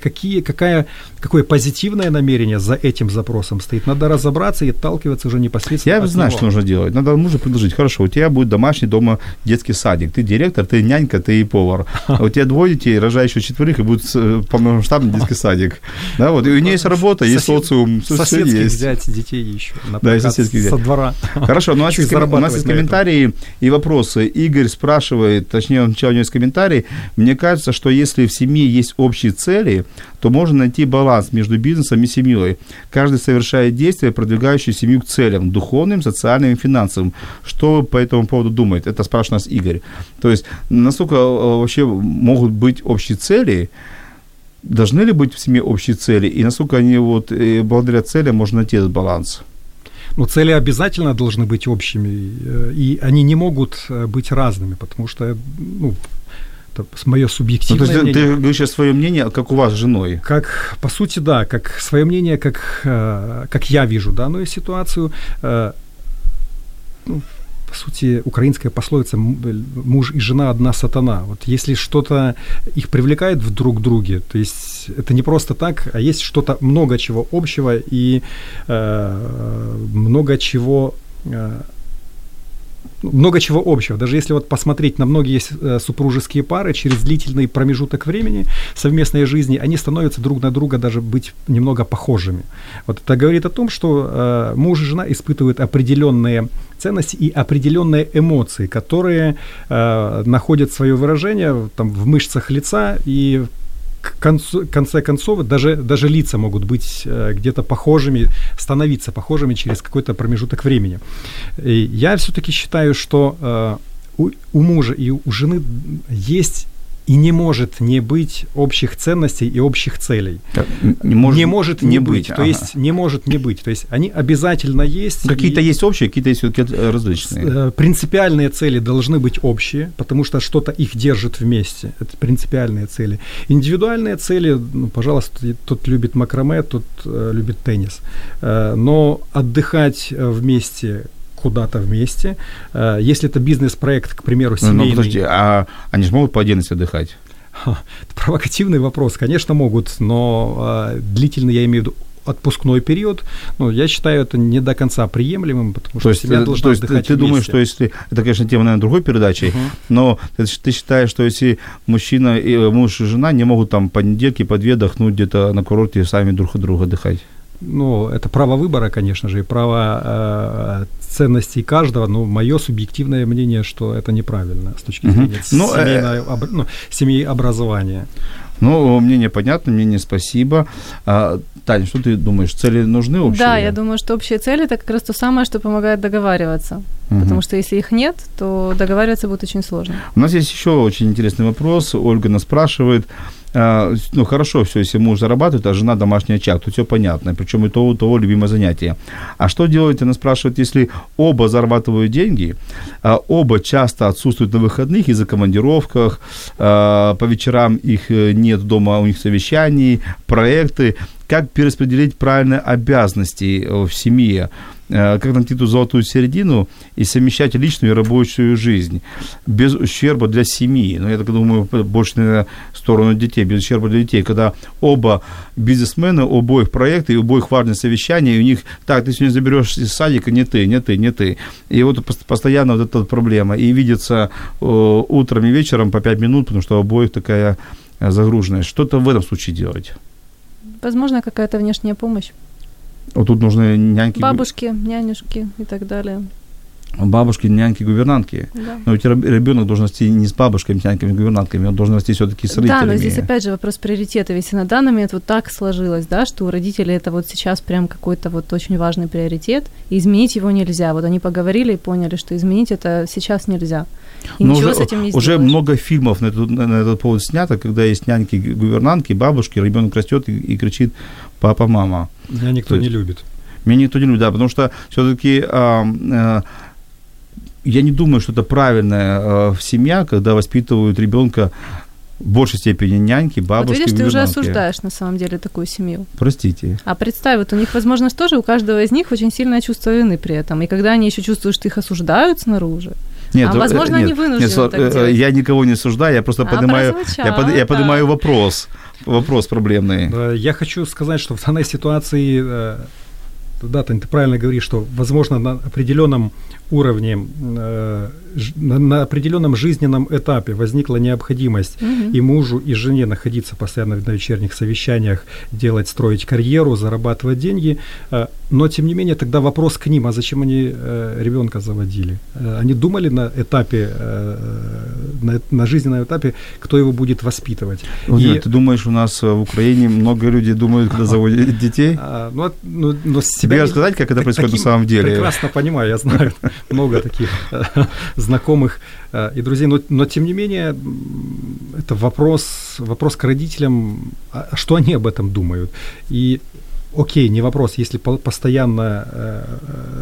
какие, какая, какое позитивное намерение за этим запросом стоит. Надо разобраться и отталкиваться уже непосредственно Я знаю, него. что нужно делать. Надо мужу предложить, хорошо, у тебя будет домашний дома детский садик. Ты директор, ты нянька, ты повар. А у тебя двое детей, рожай еще четверых, и будет э, полномасштабный детский садик. Да, вот. И у нее есть работа, есть социум, все есть. взять детей еще. Да, и соседских взять. Со двора. Хорошо, ну, у нас, есть, у нас есть комментарии и вопросы. Игорь спрашивает, точнее, он начал у него есть комментарий. Мне кажется, что если в семье есть общие цели, то можно найти баланс между бизнесом и семьей. Каждый совершает действия, продвигающие семью к целям, духовным, социальным и финансовым. Что по этому поводу думаете? Это спрашивает нас Игорь. То есть, насколько э, вообще могут быть общие цели, должны ли быть в семье общие цели, и насколько они вот э, благодаря целям можно найти этот баланс? Ну, цели обязательно должны быть общими, э, и они не могут быть разными, потому что ну, это мое субъективное ну, то есть мнение. Ты говоришь сейчас свое мнение, как у вас с женой? Как, по сути, да, как свое мнение, как, э, как я вижу данную ситуацию. Э, ну, по сути, украинская пословица «муж и жена одна сатана». Вот если что-то их привлекает в друг друге, то есть это не просто так, а есть что-то, много чего общего и э, много чего э, много чего общего. Даже если вот посмотреть на многие э, супружеские пары, через длительный промежуток времени совместной жизни, они становятся друг на друга даже быть немного похожими. Вот это говорит о том, что э, муж и жена испытывают определенные ценности и определенные эмоции, которые э, находят свое выражение там, в мышцах лица и концу, конце концов даже, даже лица могут быть э, где-то похожими, становиться похожими через какой-то промежуток времени. И я все-таки считаю, что э, у, у мужа и у жены есть и не может не быть общих ценностей и общих целей. Не может не, может не, не быть. быть. То ага. есть не может не быть. То есть они обязательно есть. Какие-то есть общие, какие-то есть различные. Э, принципиальные цели должны быть общие, потому что что-то их держит вместе. Это принципиальные цели. Индивидуальные цели, ну, пожалуйста, тот любит макраме, тот э, любит теннис. Э, но отдыхать э, вместе куда-то вместе. Э, если это бизнес-проект, к примеру, семейный... Ну, подожди, а они же могут по отдельности отдыхать? Провокативный вопрос. Конечно, могут, но э, длительный, я имею в виду, отпускной период, ну, я считаю это не до конца приемлемым, потому что то семья должна то есть ты, ты думаешь, что если, это, конечно, тема, наверное, другой передачи, uh-huh. но ты, ты считаешь, что если мужчина, и, муж и жена не могут там по недельке, по две отдохнуть где-то на курорте сами друг от друга отдыхать? Ну, это право выбора, конечно же, и право э, ценностей каждого, но мое субъективное мнение, что это неправильно с точки зрения uh-huh. ну, семейного, э... об, ну, семьи образования. Ну, мнение понятно, мнение спасибо. А, Таня, что ты думаешь, цели нужны общие? Да, я думаю, что общие цели – это как раз то самое, что помогает договариваться. Угу. Потому что если их нет, то договариваться будет очень сложно. У нас есть еще очень интересный вопрос. Ольга нас спрашивает, ну, хорошо все, если муж зарабатывает, а жена домашний очаг, то все понятно, причем и того, и того любимое занятие. А что делать, она спрашивает, если оба зарабатывают деньги, а оба часто отсутствуют на выходных из-за командировках, а, по вечерам их э, нет дома, у них совещаний, проекты, как перераспределить правильно обязанности э, в семье, э, как найти ту золотую середину и совмещать личную и рабочую жизнь без ущерба для семьи. Ну, я так думаю, больше на сторону детей, без ущерба для детей, когда оба бизнесмены, обоих проекты и обоих важные совещания, и у них, так, ты сегодня заберешь из садика, не ты, не ты, не ты. И вот постоянно вот эта проблема. И видится э, утром и вечером по 5 минут, потому что у обоих такая загруженность. Что-то в этом случае делать. Возможно, какая-то внешняя помощь. Вот тут нужны няньки. Бабушки, нянюшки и так далее. Бабушки, няньки, гувернантки. Да. Но ведь ребенок должен расти не с бабушками, няньками, гувернантками, он должен расти все-таки с родителями. Да, но здесь опять же вопрос приоритета. Если на данный момент вот так сложилось, да, что у родителей это вот сейчас прям какой-то вот очень важный приоритет, и изменить его нельзя. Вот они поговорили и поняли, что изменить это сейчас нельзя. И Но ничего уже, с этим не Уже много фильмов на этот, на этот повод снято, когда есть няньки, гувернантки, бабушки, ребенок растет и, и кричит «папа, мама». Меня никто есть, не любит. Меня никто не любит, да, потому что все-таки а, а, я не думаю, что это правильная а, семья, когда воспитывают ребенка в большей степени няньки, бабушки, Вот видишь, ты уже осуждаешь на самом деле такую семью. Простите. А представь, вот у них, возможно, тоже у каждого из них очень сильное чувство вины при этом. И когда они еще чувствуют, что их осуждают снаружи, нет, а возможно, нет, они вынуждены нет, так э, делать. Я никого не осуждаю, я просто а, поднимаю, я, под, я поднимаю вопрос, вопрос проблемный. Я хочу сказать, что в данной ситуации э, да, Тань, ты правильно говоришь, что, возможно, на определенном уровне, э, на, на определенном жизненном этапе возникла необходимость угу. и мужу, и жене находиться постоянно на вечерних совещаниях, делать, строить карьеру, зарабатывать деньги. Э, но, тем не менее, тогда вопрос к ним, а зачем они э, ребенка заводили? Э, они думали на этапе, э, на, на жизненном этапе, кто его будет воспитывать. Ну, и... Ты думаешь, у нас в Украине много людей думают, когда заводят детей? А, ну, ну, но Тебе рассказать, как это происходит на самом деле? Прекрасно понимаю, я знаю много таких э, знакомых э, и друзей, но, но тем не менее это вопрос, вопрос к родителям, а что они об этом думают. И окей, не вопрос, если постоянно э,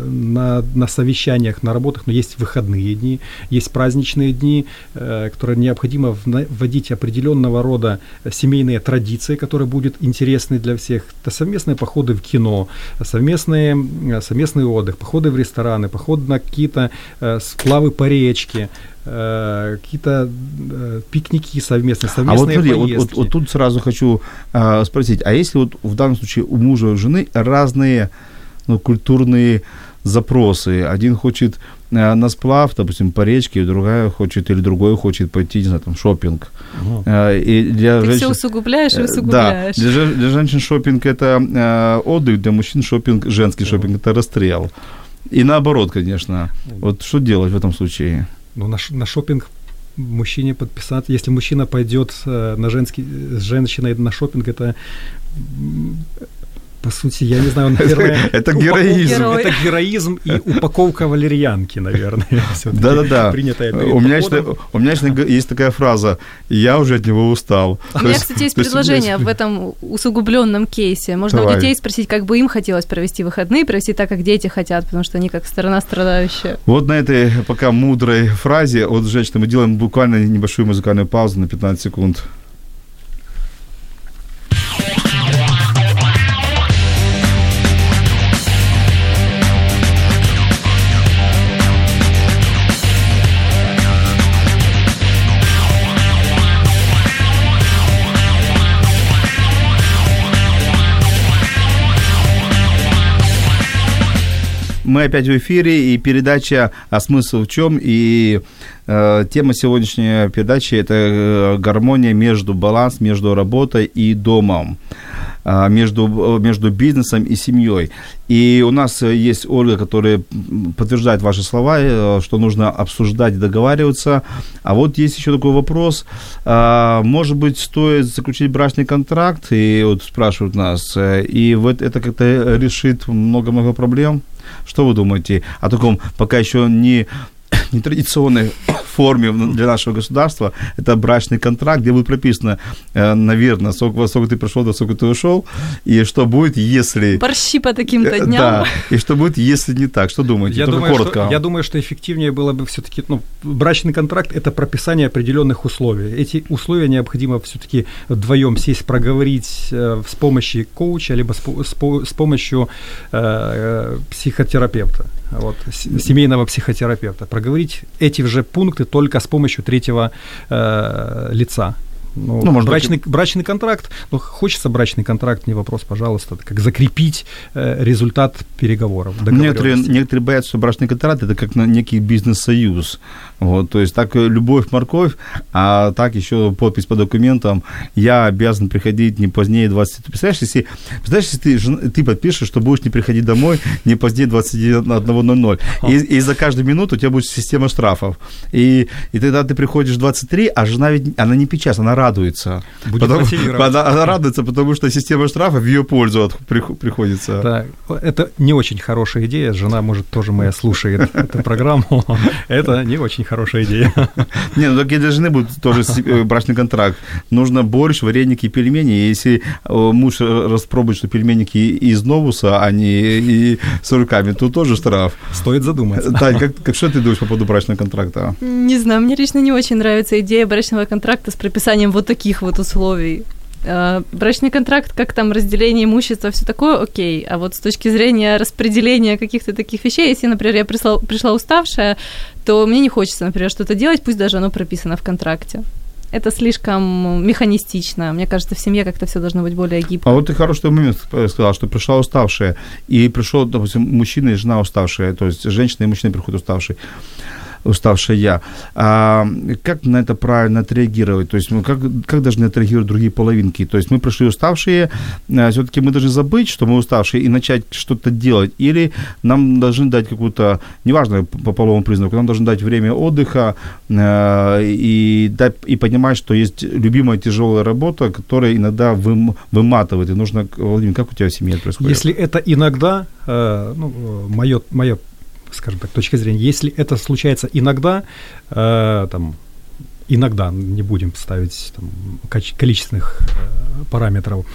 на, на совещаниях, на работах, но есть выходные дни, есть праздничные дни, э, которые необходимо вводить определенного рода семейные традиции, которые будут интересны для всех. Это совместные походы в кино, совместные, совместный отдых, походы в рестораны, походы на какие-то э, сплавы по речке, э, какие-то э, пикники совместные, совместные а вот, смотри, поездки. Вот, вот, вот тут сразу хочу э, спросить, а если вот в данном случае у мужа и у жены разные ну, культурные запросы, один хочет э, на сплав, допустим, по речке, другая хочет, или другой хочет пойти, не знаю, там, шопинг. Угу. И для Ты женщин... все усугубляешь и э, усугубляешь. Да, для, для женщин шопинг это э, отдых, для мужчин шопинг, женский шопинг это расстрел. И наоборот, конечно. Вот что делать в этом случае? Ну, на, на шопинг мужчине подписаться, если мужчина пойдет э, на женский, с женщиной на шопинг, это по сути, я не знаю, наверное... Это героизм. Это героизм и упаковка валерьянки, наверное. Да-да-да. У меня, у меня есть такая фраза, я уже от него устал. У меня, кстати, есть предложение в этом усугубленном кейсе. Можно у детей спросить, как бы им хотелось провести выходные, провести так, как дети хотят, потому что они как сторона страдающая. Вот на этой пока мудрой фразе от женщины мы делаем буквально небольшую музыкальную паузу на 15 секунд. Мы опять в эфире, и передача «А смысл в чем?» И э, тема сегодняшней передачи – это э, гармония между, баланс между работой и домом. А, между, между бизнесом и семьей. И у нас есть Ольга, которая подтверждает ваши слова, э, что нужно обсуждать и договариваться. А вот есть еще такой вопрос. Может быть, стоит заключить брачный контракт, и вот спрашивают нас, э, и вот это как-то решит много-много проблем? Что вы думаете о таком пока еще не нетрадиционной форме для нашего государства. Это брачный контракт, где будет прописано, э, наверное, сколько, сколько ты пришел, до сколько ты ушел, и что будет, если... Борщи по таким-то э, дням. Да, и что будет, если не так. Что думаете? Я, думаю, коротко. Что, я думаю, что эффективнее было бы все-таки... Ну, брачный контракт – это прописание определенных условий. Эти условия необходимо все-таки вдвоем сесть, проговорить э, с помощью коуча, либо с, с, с помощью э, психотерапевта вот, семейного психотерапевта, проговорить эти же пункты только с помощью третьего э, лица. Ну, ну может брачный, быть... брачный контракт, ну, хочется брачный контракт, не вопрос, пожалуйста, как закрепить э, результат переговоров. Некоторые, некоторые боятся, что брачный контракт это как некий бизнес-союз. Вот, то есть так э, любовь, морковь, а так еще подпись по документам, я обязан приходить не позднее 20... Представляешь, если, представляешь, если ты, ты подпишешь, что будешь не приходить домой не позднее 21.00, и, и за каждую минуту у тебя будет система штрафов. И, и тогда ты приходишь 23, а жена ведь, она не печатает, она радуется. Будет потому, она, она радуется, потому что система штрафов в ее пользу от, приходится. Да, это не очень хорошая идея, жена, может, тоже моя слушает эту программу, это не очень хорошая идея. Не, ну такие должны будут тоже э, брачный контракт. Нужно борщ, вареники, пельмени. Если э, муж распробует, что пельменики из новуса, а не и с руками, то тоже штраф. Стоит задуматься. Тань, как, как что ты думаешь по поводу брачного контракта? Не знаю, мне лично не очень нравится идея брачного контракта с прописанием вот таких вот условий. Э, брачный контракт, как там разделение имущества, все такое, окей. А вот с точки зрения распределения каких-то таких вещей, если, например, я пришла, пришла уставшая, то мне не хочется, например, что-то делать, пусть даже оно прописано в контракте. Это слишком механистично. Мне кажется, в семье как-то все должно быть более гибко. А вот ты хороший момент сказал, что пришла уставшая, и пришел, допустим, мужчина и жена уставшая, то есть женщина и мужчина приходят уставшие уставшая я. А как на это правильно отреагировать? То есть мы как, как должны отреагировать другие половинки? То есть мы пришли уставшие, а все-таки мы должны забыть, что мы уставшие, и начать что-то делать? Или нам должны дать какую-то, неважно по половому признаку, нам должны дать время отдыха а, и, дать, и понимать, что есть любимая тяжелая работа, которая иногда вым, выматывает. И нужно, Владимир, как у тебя в семье это происходит? Если это иногда, э, ну, мое, мое скажем так, точки зрения, если это случается иногда, э, там, иногда, не будем ставить там, количественных э, параметров,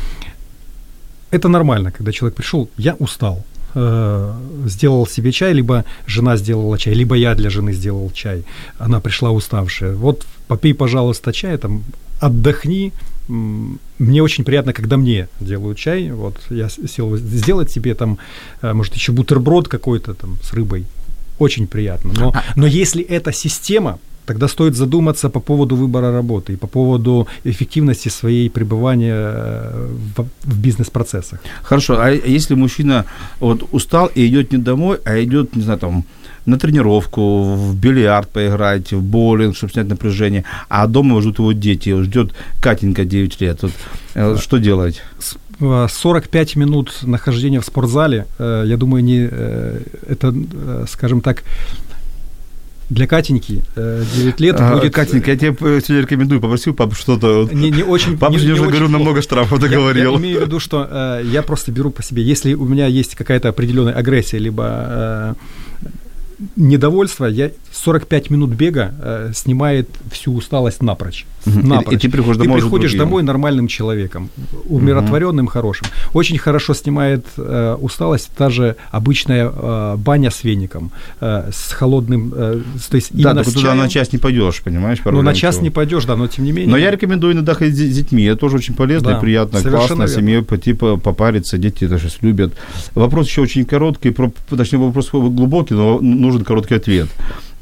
это нормально, когда человек пришел, я устал, э, сделал себе чай, либо жена сделала чай, либо я для жены сделал чай, она пришла уставшая. Вот попей, пожалуйста, чай, там, отдохни, мне очень приятно, когда мне делают чай. Вот я сел сделать себе там, э, может, еще бутерброд какой-то там с рыбой. Очень приятно. Но, но если это система, тогда стоит задуматься по поводу выбора работы и по поводу эффективности своей пребывания э, в, в бизнес-процессах. Хорошо, а если мужчина вот устал и идет не домой, а идет, не знаю, там, на тренировку, в бильярд поиграть, в боулинг, чтобы снять напряжение, а дома ждут его дети, ждет Катенька 9 лет. Вот, э, что делать? 45 э, минут нахождения в спортзале, э, я думаю, не, это, скажем так, для Катеньки 9 лет а, будет... Катенька, я тебе сегодня рекомендую, попросил папу что-то... Не, не очень... Папа не, уже, говорю, намного штрафов договорил. Я, я имею в виду, что э, я просто беру по себе, если у меня есть какая-то определенная агрессия, либо э, недовольство, я 45 минут бега э, снимает всю усталость напрочь. Угу. напрочь. И, и ты приходишь домой, ты приходишь домой нормальным человеком, умиротворенным, угу. хорошим. Очень хорошо снимает э, усталость та же обычная э, баня с веником, э, с холодным, э, то есть да, только туда на час не пойдешь, понимаешь? Ну, на час не пойдешь, да, но тем не менее. Но я рекомендую иногда ходить с детьми, это тоже очень полезно да, и приятно, классно, семье типа попариться, дети это сейчас любят. Вопрос еще очень короткий, точнее вопрос глубокий, но нужен короткий ответ.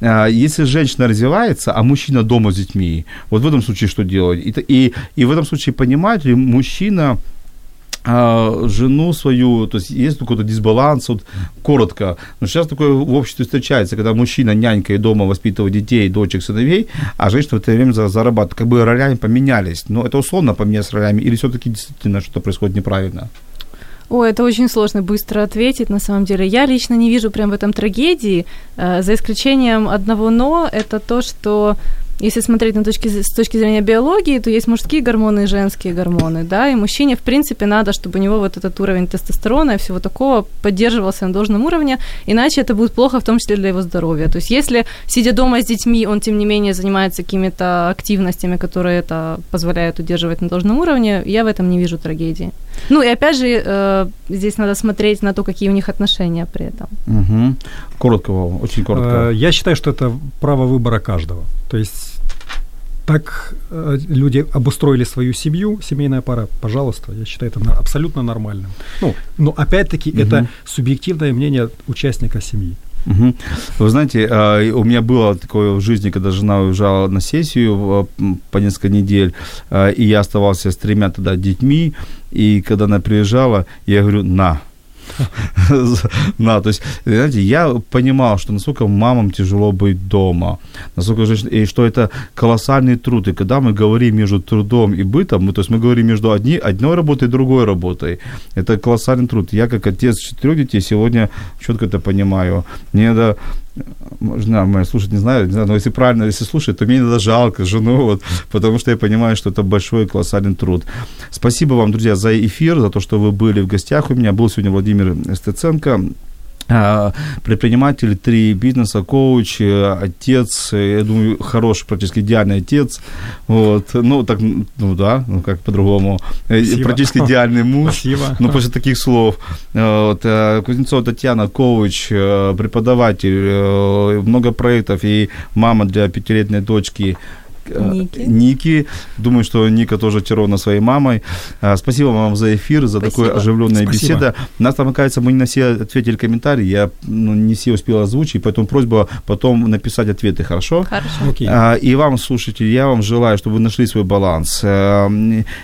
А, если женщина развивается, а мужчина дома с детьми, вот в этом случае что делать? И, и, и в этом случае понимает ли мужчина, а, жену свою, то есть есть какой-то дисбаланс, вот коротко. Но сейчас такое в обществе встречается, когда мужчина нянькает дома, воспитывает детей, дочек, сыновей, а женщина в это время зарабатывает. Как бы ролями поменялись. Но это условно поменялись ролями или все-таки действительно что-то происходит неправильно? Ой, это очень сложно быстро ответить, на самом деле. Я лично не вижу прям в этом трагедии, э, за исключением одного «но», это то, что если смотреть на точки, с точки зрения биологии, то есть мужские гормоны и женские гормоны, да, и мужчине, в принципе, надо, чтобы у него вот этот уровень тестостерона и всего такого поддерживался на должном уровне, иначе это будет плохо, в том числе для его здоровья. То есть если, сидя дома с детьми, он, тем не менее, занимается какими-то активностями, которые это позволяют удерживать на должном уровне, я в этом не вижу трагедии. Ну и опять же, э, здесь надо смотреть на то, какие у них отношения при этом. Угу. Коротко, Вова, очень коротко. Э, я считаю, что это право выбора каждого. То есть так э, люди обустроили свою семью, семейная пара, пожалуйста, я считаю это абсолютно нормальным. Ну, но опять-таки угу. это субъективное мнение участника семьи. Угу. Вы знаете, а, у меня было такое в жизни, когда жена уезжала на сессию по несколько недель, а, и я оставался с тремя тогда детьми, и когда она приезжала, я говорю, на, на, то есть, знаете, я понимал, что насколько мамам тяжело быть дома, насколько женщина, и что это колоссальный труд. И когда мы говорим между трудом и бытом, мы, то есть мы говорим между одни, одной работой и другой работой, это колоссальный труд. Я как отец четырех детей сегодня четко это понимаю. Мне надо жена моя слушать не знаю, не знаю, но если правильно, если слушать, то мне иногда жалко жену, вот, потому что я понимаю, что это большой колоссальный труд. Спасибо вам, друзья, за эфир, за то, что вы были в гостях у меня. Был сегодня Владимир Стеценко, предприниматель, три бизнеса, коуч, э, отец, э, я думаю, хороший, практически идеальный отец, вот, ну, так, ну, да, ну, как по-другому, э, Спасибо. практически идеальный муж, Спасибо. ну, после таких слов, вот, Кузнецова Татьяна, коуч, преподаватель, много проектов и мама для пятилетней дочки, Ники. Ники. Думаю, что Ника тоже очарована своей мамой. А, спасибо вам за эфир, за такое оживленная Спасибо. беседа. Нас там, оказывается, мы не на все ответили комментарии. Я ну, не все успел озвучить, поэтому просьба потом написать ответы, хорошо? Хорошо. Okay. А, и вам, слушатели, я вам желаю, чтобы вы нашли свой баланс. А,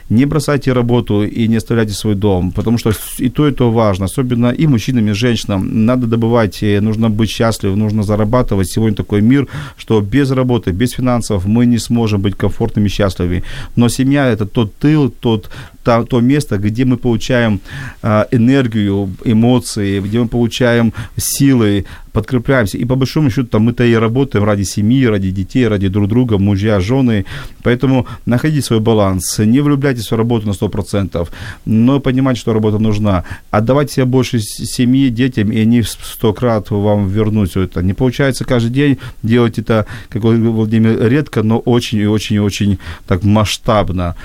не бросайте работу и не оставляйте свой дом, потому что и то, и то важно, особенно и мужчинам, и женщинам. Надо добывать, нужно быть счастливым, нужно зарабатывать. Сегодня такой мир, что без работы, без финансов мы не сможем сможем быть комфортными и счастливыми. Но семья – это тот тыл, тот, то, то место, где мы получаем э, энергию, эмоции, где мы получаем силы, подкрепляемся. И по большому счету там мы-то и работаем ради семьи, ради детей, ради друг друга, мужья, жены. Поэтому находите свой баланс. Не влюбляйтесь в работу на 100%, но понимайте, что работа нужна. Отдавайте себе больше семьи, детям, и они сто крат вам вернут все это. Не получается каждый день делать это, как Владимир, редко, но очень и очень и очень так масштабно.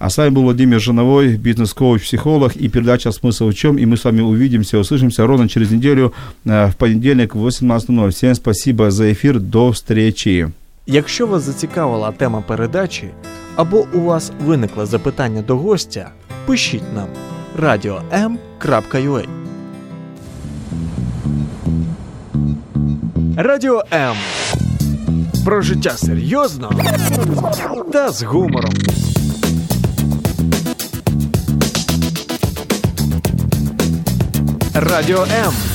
А с вами был Владимир Жановой, бизнес-коуч, психолог и передача «Смысл в чем?» И мы с вами увидимся, услышимся ровно через неделю э, в понедельник в 18.00. Всем спасибо за ефір. До встречи. Якщо вас зацікавила тема передачі або у вас виникло запитання до гостя, пишіть нам radio.m.ua Радіо М. Про життя серйозно та з гумором. Радіо М.